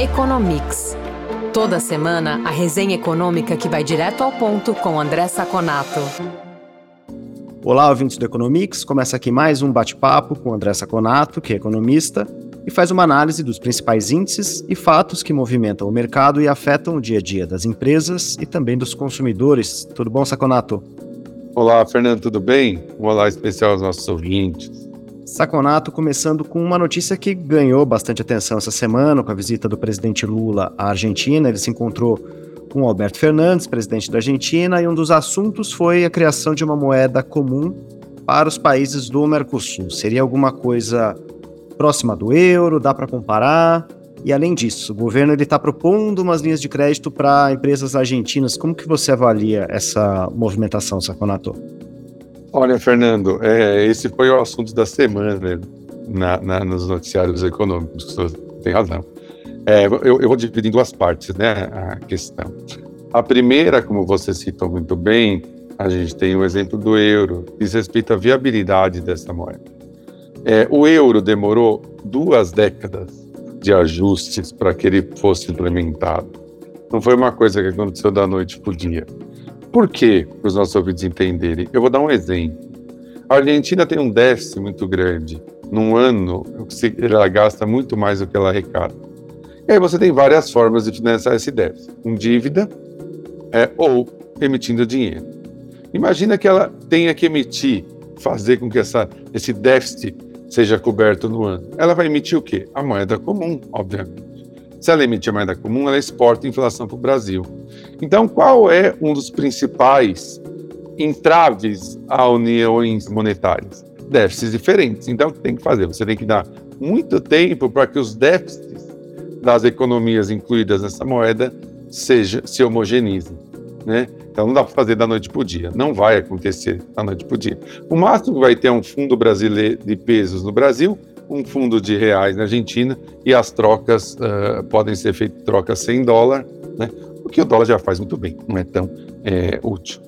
Economics. Toda semana, a resenha econômica que vai direto ao ponto com André Saconato. Olá, ouvintes do Economics. Começa aqui mais um bate-papo com André Saconato, que é economista, e faz uma análise dos principais índices e fatos que movimentam o mercado e afetam o dia a dia das empresas e também dos consumidores. Tudo bom, Saconato? Olá, Fernando, tudo bem? Um olá especial aos nossos ouvintes. Saconato começando com uma notícia que ganhou bastante atenção essa semana, com a visita do presidente Lula à Argentina. Ele se encontrou com Alberto Fernandes, presidente da Argentina, e um dos assuntos foi a criação de uma moeda comum para os países do Mercosul. Seria alguma coisa próxima do euro? Dá para comparar? E além disso, o governo está propondo umas linhas de crédito para empresas argentinas. Como que você avalia essa movimentação, Saconato? Olha, Fernando, é, esse foi o assunto da semana né, na, na, nos noticiários econômicos. Tem razão. É, eu, eu, vou dividir em duas partes, né, a questão. A primeira, como você citou muito bem, a gente tem o exemplo do euro, diz respeito à viabilidade dessa moeda. É, o euro demorou duas décadas de ajustes para que ele fosse implementado. Não foi uma coisa que aconteceu da noite para o dia. Por quê? Para os nossos ouvintes entenderem. Eu vou dar um exemplo. A Argentina tem um déficit muito grande. Num ano, ela gasta muito mais do que ela arrecada. E aí você tem várias formas de financiar esse déficit. Com dívida é, ou emitindo dinheiro. Imagina que ela tenha que emitir, fazer com que essa, esse déficit seja coberto no ano. Ela vai emitir o quê? A moeda comum, obviamente. Se ela emitir a moeda comum, ela exporta inflação para o Brasil. Então, qual é um dos principais entraves a uniões monetárias? Déficits diferentes. Então, o que tem que fazer? Você tem que dar muito tempo para que os déficits das economias incluídas nessa moeda seja, se homogeneizem. Né? Então não dá para fazer da noite para o dia. Não vai acontecer da noite para o dia. O máximo que vai ter é um fundo brasileiro de pesos no Brasil um fundo de reais na Argentina e as trocas uh, podem ser feitas trocas sem dólar, né? o que o dólar já faz muito bem, não é tão é, útil.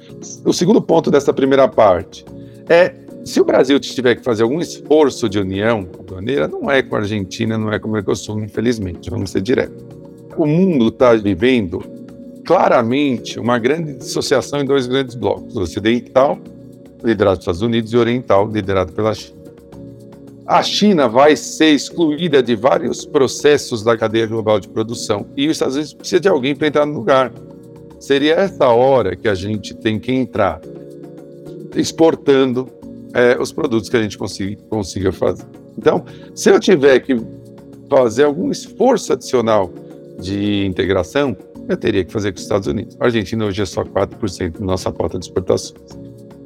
O segundo ponto dessa primeira parte é se o Brasil tiver que fazer algum esforço de união aduaneira, não é com a Argentina, não é com o Mercosul, infelizmente, vamos ser diretos. O mundo está vivendo claramente uma grande dissociação em dois grandes blocos: ocidental, liderado pelos Estados Unidos, e oriental, liderado pela China a China vai ser excluída de vários processos da cadeia global de produção e os Estados Unidos precisa de alguém para entrar no lugar. Seria essa hora que a gente tem que entrar exportando é, os produtos que a gente consiga, consiga fazer. Então, se eu tiver que fazer algum esforço adicional de integração, eu teria que fazer com os Estados Unidos. A Argentina hoje é só 4% da nossa cota de exportações.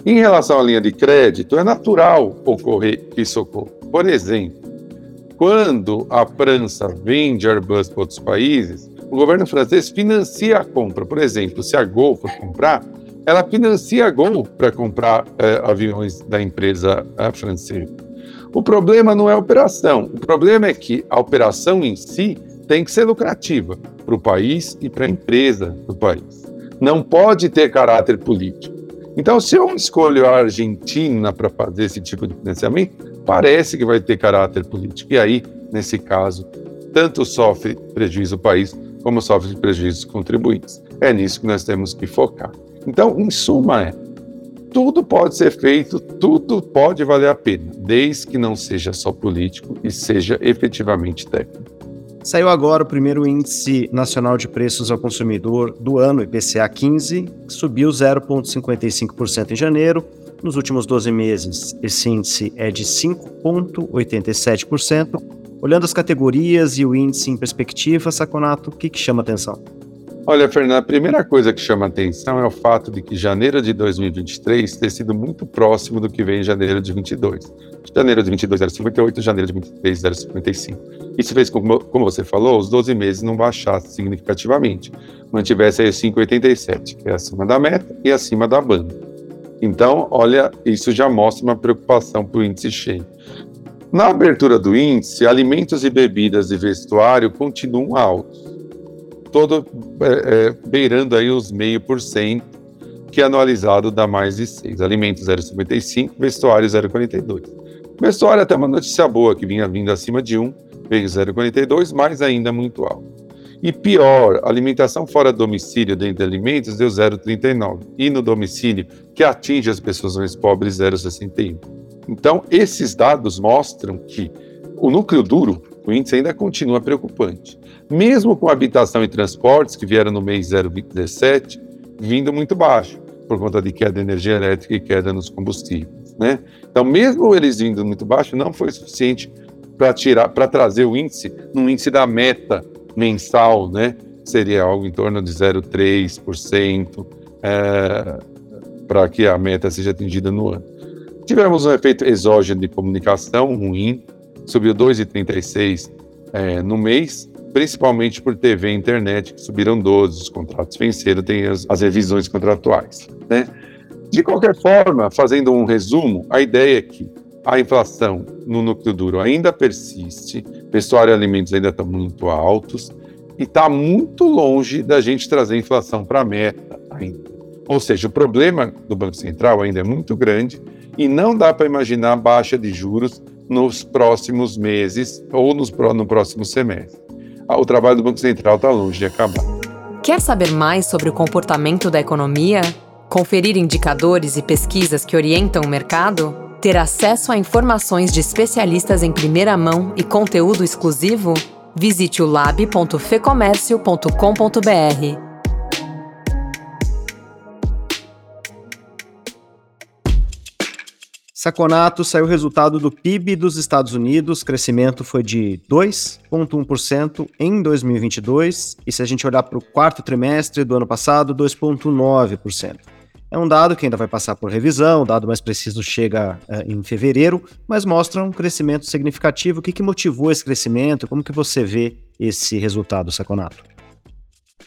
Em relação à linha de crédito, é natural ocorrer isso ocorra. Por exemplo, quando a França vende Airbus para outros países, o governo francês financia a compra. Por exemplo, se a Gol for comprar, ela financia a Gol para comprar eh, aviões da empresa eh, francesa. O problema não é a operação, o problema é que a operação em si tem que ser lucrativa para o país e para a empresa do país. Não pode ter caráter político. Então, se eu escolho a Argentina para fazer esse tipo de financiamento, parece que vai ter caráter político. E aí, nesse caso, tanto sofre prejuízo o país, como sofre prejuízo os contribuintes. É nisso que nós temos que focar. Então, em suma, é tudo pode ser feito, tudo pode valer a pena, desde que não seja só político e seja efetivamente técnico. Saiu agora o primeiro índice nacional de preços ao consumidor do ano, IPCA 15, que subiu 0,55% em janeiro, nos últimos 12 meses, esse índice é de 5,87%. Olhando as categorias e o índice em perspectiva, Saconato, o que, que chama atenção? Olha, Fernando, a primeira coisa que chama atenção é o fato de que janeiro de 2023 ter sido muito próximo do que vem em janeiro de 22. Janeiro de 22 era 58, janeiro de 23 era 55. Isso fez com, como você falou, os 12 meses não baixassem significativamente, mantivesse aí 5,87, que é acima da meta e acima da banda. Então, olha, isso já mostra uma preocupação para o índice cheio. Na abertura do índice, alimentos e bebidas e vestuário continuam altos, todo é, é, beirando aí os meio por cento, que anualizado dá mais de 6. Alimentos 0,55, vestuário 0,42. Vestuário até uma notícia boa, que vinha vindo acima de 1, veio 0,42, mas ainda muito alto. E pior, alimentação fora do domicílio dentro de alimentos deu 0,39. E no domicílio, que atinge as pessoas mais pobres, 0,61. Então, esses dados mostram que o núcleo duro, o índice ainda continua preocupante. Mesmo com habitação e transportes, que vieram no mês 0,17, vindo muito baixo, por conta de queda de energia elétrica e queda nos combustíveis. Né? Então, mesmo eles vindo muito baixo, não foi suficiente para tirar, para trazer o índice no índice da meta mensal, né? Seria algo em torno de 0,3% é, para que a meta seja atingida no ano. Tivemos um efeito exógeno de comunicação ruim, subiu 2,36 é, no mês, principalmente por TV e internet, que subiram 12, os contratos venceram, tem as, as revisões contratuais. Né? De qualquer forma, fazendo um resumo, a ideia é que a inflação no núcleo duro ainda persiste, vestuário e alimentos ainda estão muito altos e está muito longe da gente trazer inflação para a meta ainda. Ou seja, o problema do Banco Central ainda é muito grande e não dá para imaginar baixa de juros nos próximos meses ou nos, no próximo semestre. Ah, o trabalho do Banco Central está longe de acabar. Quer saber mais sobre o comportamento da economia? Conferir indicadores e pesquisas que orientam o mercado? Ter acesso a informações de especialistas em primeira mão e conteúdo exclusivo? Visite o lab.fecomércio.com.br. Saconato saiu o resultado do PIB dos Estados Unidos, crescimento foi de 2,1% em 2022, e se a gente olhar para o quarto trimestre do ano passado, 2,9%. É um dado que ainda vai passar por revisão, o dado mais preciso chega uh, em fevereiro, mas mostra um crescimento significativo. O que, que motivou esse crescimento? Como que você vê esse resultado, Saconato?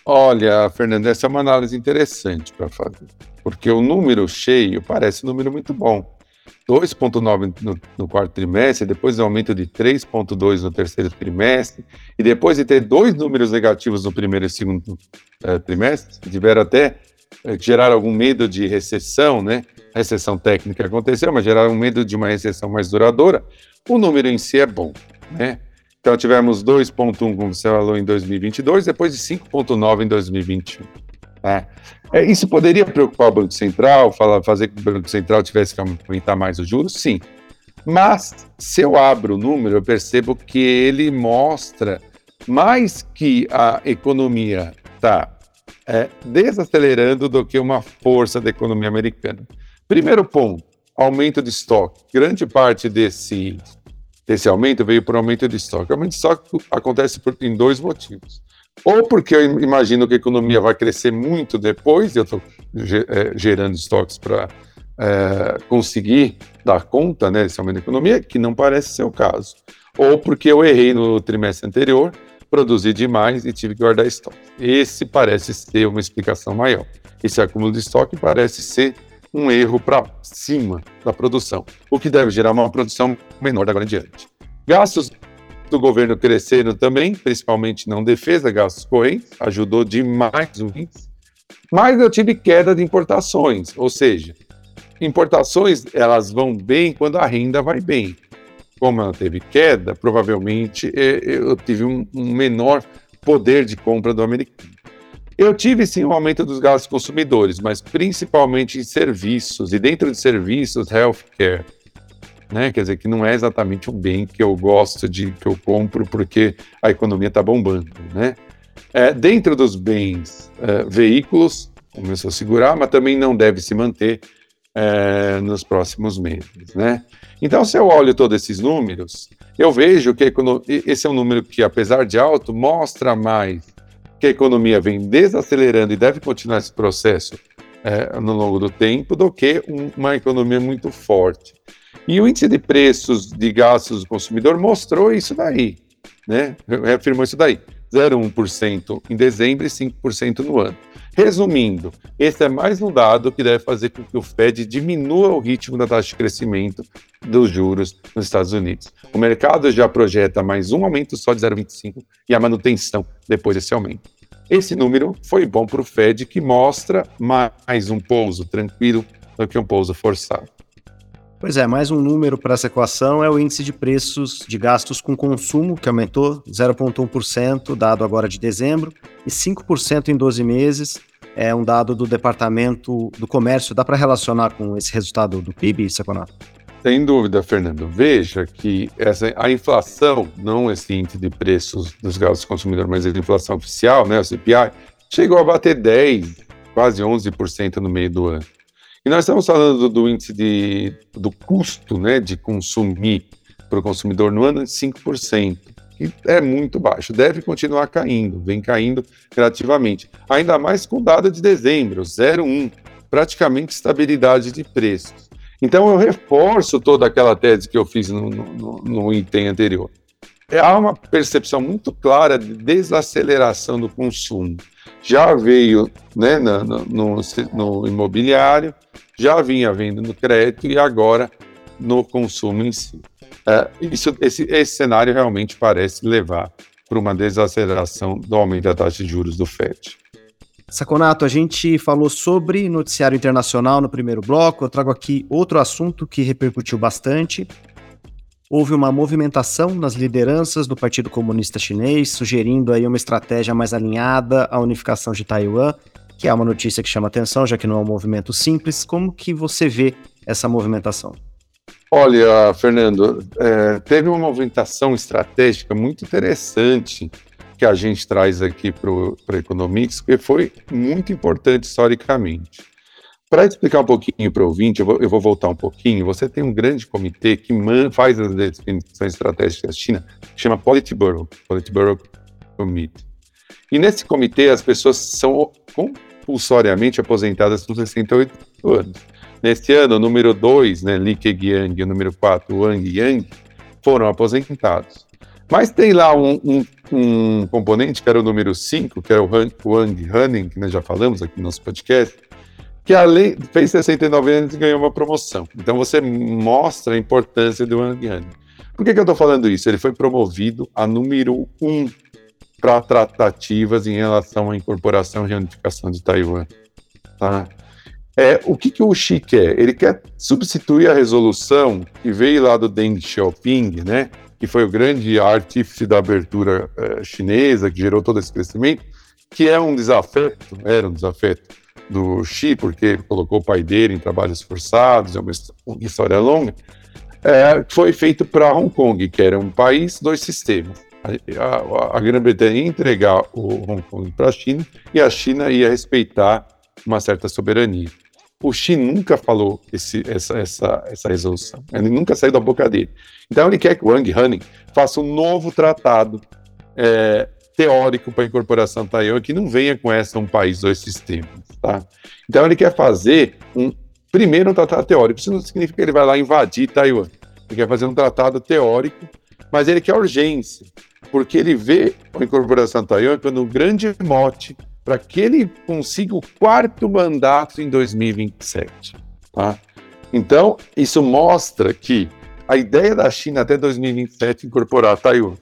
Olha, Fernando, essa é uma análise interessante para fazer, porque o número cheio parece um número muito bom. 2,9 no, no, quarto trimestre, depois um aumento de 3,2 no terceiro trimestre, e depois de ter dois números negativos no primeiro e segundo uh, trimestre, tiveram até geraram algum medo de recessão, né? Recessão técnica aconteceu, mas geraram medo de uma recessão mais duradoura. O número em si é bom, né? Então tivemos 2,1, como você falou, em 2022, depois de 5,9 em 2021. Né? É, isso poderia preocupar o Banco Central, falar, fazer que o Banco Central tivesse que aumentar mais os juros? Sim. Mas, se eu abro o número, eu percebo que ele mostra mais que a economia está é, desacelerando do que uma força da economia americana. Primeiro ponto, aumento de estoque. Grande parte desse, desse aumento veio por aumento de estoque. Aumento de estoque acontece por, em dois motivos. Ou porque eu imagino que a economia vai crescer muito depois, e eu estou é, gerando estoques para é, conseguir dar conta né, desse aumento da economia, que não parece ser o caso. Ou porque eu errei no trimestre anterior produzi demais e tive que guardar estoque. Esse parece ser uma explicação maior. Esse acúmulo de estoque parece ser um erro para cima da produção, o que deve gerar uma produção menor da agora em diante. Gastos do governo cresceram também, principalmente não defesa, gastos correntes, ajudou demais o índice. Mas eu tive queda de importações, ou seja, importações elas vão bem quando a renda vai bem como ela teve queda, provavelmente é, eu tive um, um menor poder de compra do americano. Eu tive sim um aumento dos gastos consumidores, mas principalmente em serviços, e dentro de serviços, healthcare. Né? Quer dizer, que não é exatamente um bem que eu gosto de, que eu compro porque a economia está bombando. Né? É, dentro dos bens, é, veículos começou a segurar, mas também não deve se manter é, nos próximos meses. Né? Então, se eu olho todos esses números, eu vejo que esse é um número que, apesar de alto, mostra mais que a economia vem desacelerando e deve continuar esse processo é, no longo do tempo do que um, uma economia muito forte. E o índice de preços de gastos do consumidor mostrou isso daí, né? Reafirmou isso daí. 0,1% em dezembro e 5% no ano. Resumindo, esse é mais um dado que deve fazer com que o Fed diminua o ritmo da taxa de crescimento dos juros nos Estados Unidos. O mercado já projeta mais um aumento só de 0,25 e a manutenção depois desse aumento. Esse número foi bom para o Fed, que mostra mais um pouso tranquilo do que um pouso forçado. Pois é, mais um número para essa equação é o índice de preços de gastos com consumo, que aumentou 0,1%, dado agora de dezembro, e 5% em 12 meses. É um dado do Departamento do Comércio. Dá para relacionar com esse resultado do PIB, Saconato? Sem dúvida, Fernando. Veja que essa, a inflação, não esse índice de preços dos gastos do consumidor, mas a inflação oficial, né, o CPI, chegou a bater 10, quase 11% no meio do ano. E nós estamos falando do, índice de, do custo né, de consumir para o consumidor no ano de 5%, que é muito baixo, deve continuar caindo, vem caindo gradativamente. Ainda mais com data de dezembro, 0,1, praticamente estabilidade de preços. Então eu reforço toda aquela tese que eu fiz no, no, no item anterior. É, há uma percepção muito clara de desaceleração do consumo. Já veio né, no, no, no imobiliário, já vinha vendo no crédito e agora no consumo em si. É, isso, esse, esse cenário realmente parece levar para uma desaceleração do aumento da taxa de juros do FED. Saconato, a gente falou sobre noticiário internacional no primeiro bloco. Eu trago aqui outro assunto que repercutiu bastante. Houve uma movimentação nas lideranças do Partido Comunista Chinês, sugerindo aí uma estratégia mais alinhada à unificação de Taiwan que é uma notícia que chama atenção, já que não é um movimento simples. Como que você vê essa movimentação? Olha, Fernando, é, teve uma movimentação estratégica muito interessante que a gente traz aqui para o Economics, que foi muito importante historicamente. Para explicar um pouquinho para o ouvinte, eu vou, eu vou, voltar um pouquinho. Você tem um grande comitê que faz as definições estratégicas da China, que chama Politburo, Politburo Committee. E nesse comitê as pessoas são compulsoriamente aposentadas com 68 anos. Neste ano, o número 2, né, Li Keqiang, e o número 4, Wang Yang, foram aposentados. Mas tem lá um, um, um, componente, que era o número 5, que era o Wang Hanning, que nós já falamos aqui no nosso podcast, que além fez 69 anos e ganhou uma promoção. Então você mostra a importância do Wang Hanning. Por que, que eu estou falando isso? Ele foi promovido a número 1 um para tratativas em relação à incorporação e reunificação de Taiwan. Tá? É, o que, que o Xi quer? Ele quer substituir a resolução que veio lá do Deng Xiaoping, né, que foi o grande artífice da abertura é, chinesa, que gerou todo esse crescimento, que é um desafeto, era um desafeto do Xi, porque colocou o pai dele em trabalhos forçados, é uma história longa, é, foi feito para Hong Kong, que era um país, dois sistemas a, a, Grã-Bretanha ia entregar o Hong Kong para a China e a China ia respeitar uma certa soberania. O Xi nunca falou esse, essa, essa, essa resolução, ele nunca saiu da boca dele. Então ele quer que Wang Hanning faça um novo tratado é, teórico para a incorporação Taiwan que não venha com essa um país, dois sistemas. Tá? Então ele quer fazer um primeiro um tratado teórico. Isso não significa que ele vai lá invadir Taiwan. Ele quer fazer um tratado teórico, mas ele quer urgência porque ele vê a incorporação Taiwan como um grande mote para que ele consiga o quarto mandato em 2027. Tá? Então, isso mostra que a ideia da China até 2027 incorporar Taiwan.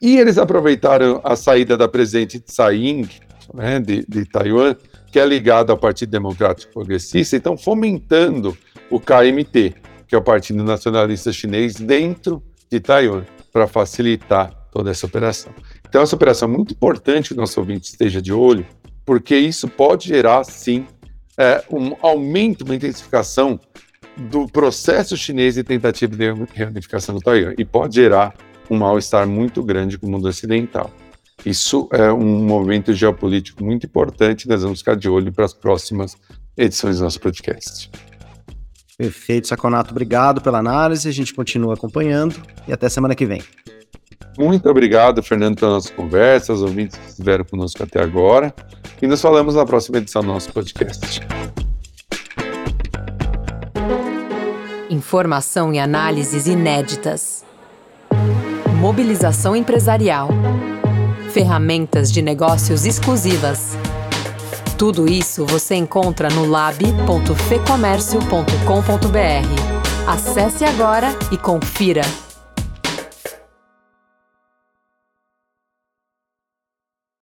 E eles aproveitaram a saída da presidente Tsai Ing, né, de, de Taiwan, que é ligada ao Partido Democrático Progressista, então fomentando o KMT, que é o Partido Nacionalista Chinês, dentro de Taiwan, para facilitar toda essa operação. Então, essa operação é muito importante que o nosso ouvinte esteja de olho, porque isso pode gerar, sim, é, um aumento, uma intensificação do processo chinês de tentativa de reunificação do Taiwan e pode gerar um mal-estar muito grande com o mundo ocidental. Isso é um movimento geopolítico muito importante, nós vamos ficar de olho para as próximas edições do nosso podcast. Perfeito, Saconato. Obrigado pela análise. A gente continua acompanhando e até semana que vem. Muito obrigado, Fernando, pela nossa conversa, os ouvintes que estiveram conosco até agora. E nos falamos na próxima edição do nosso podcast. Informação e análises inéditas. Mobilização empresarial. Ferramentas de negócios exclusivas. Tudo isso você encontra no lab.fecomércio.com.br. Acesse agora e confira.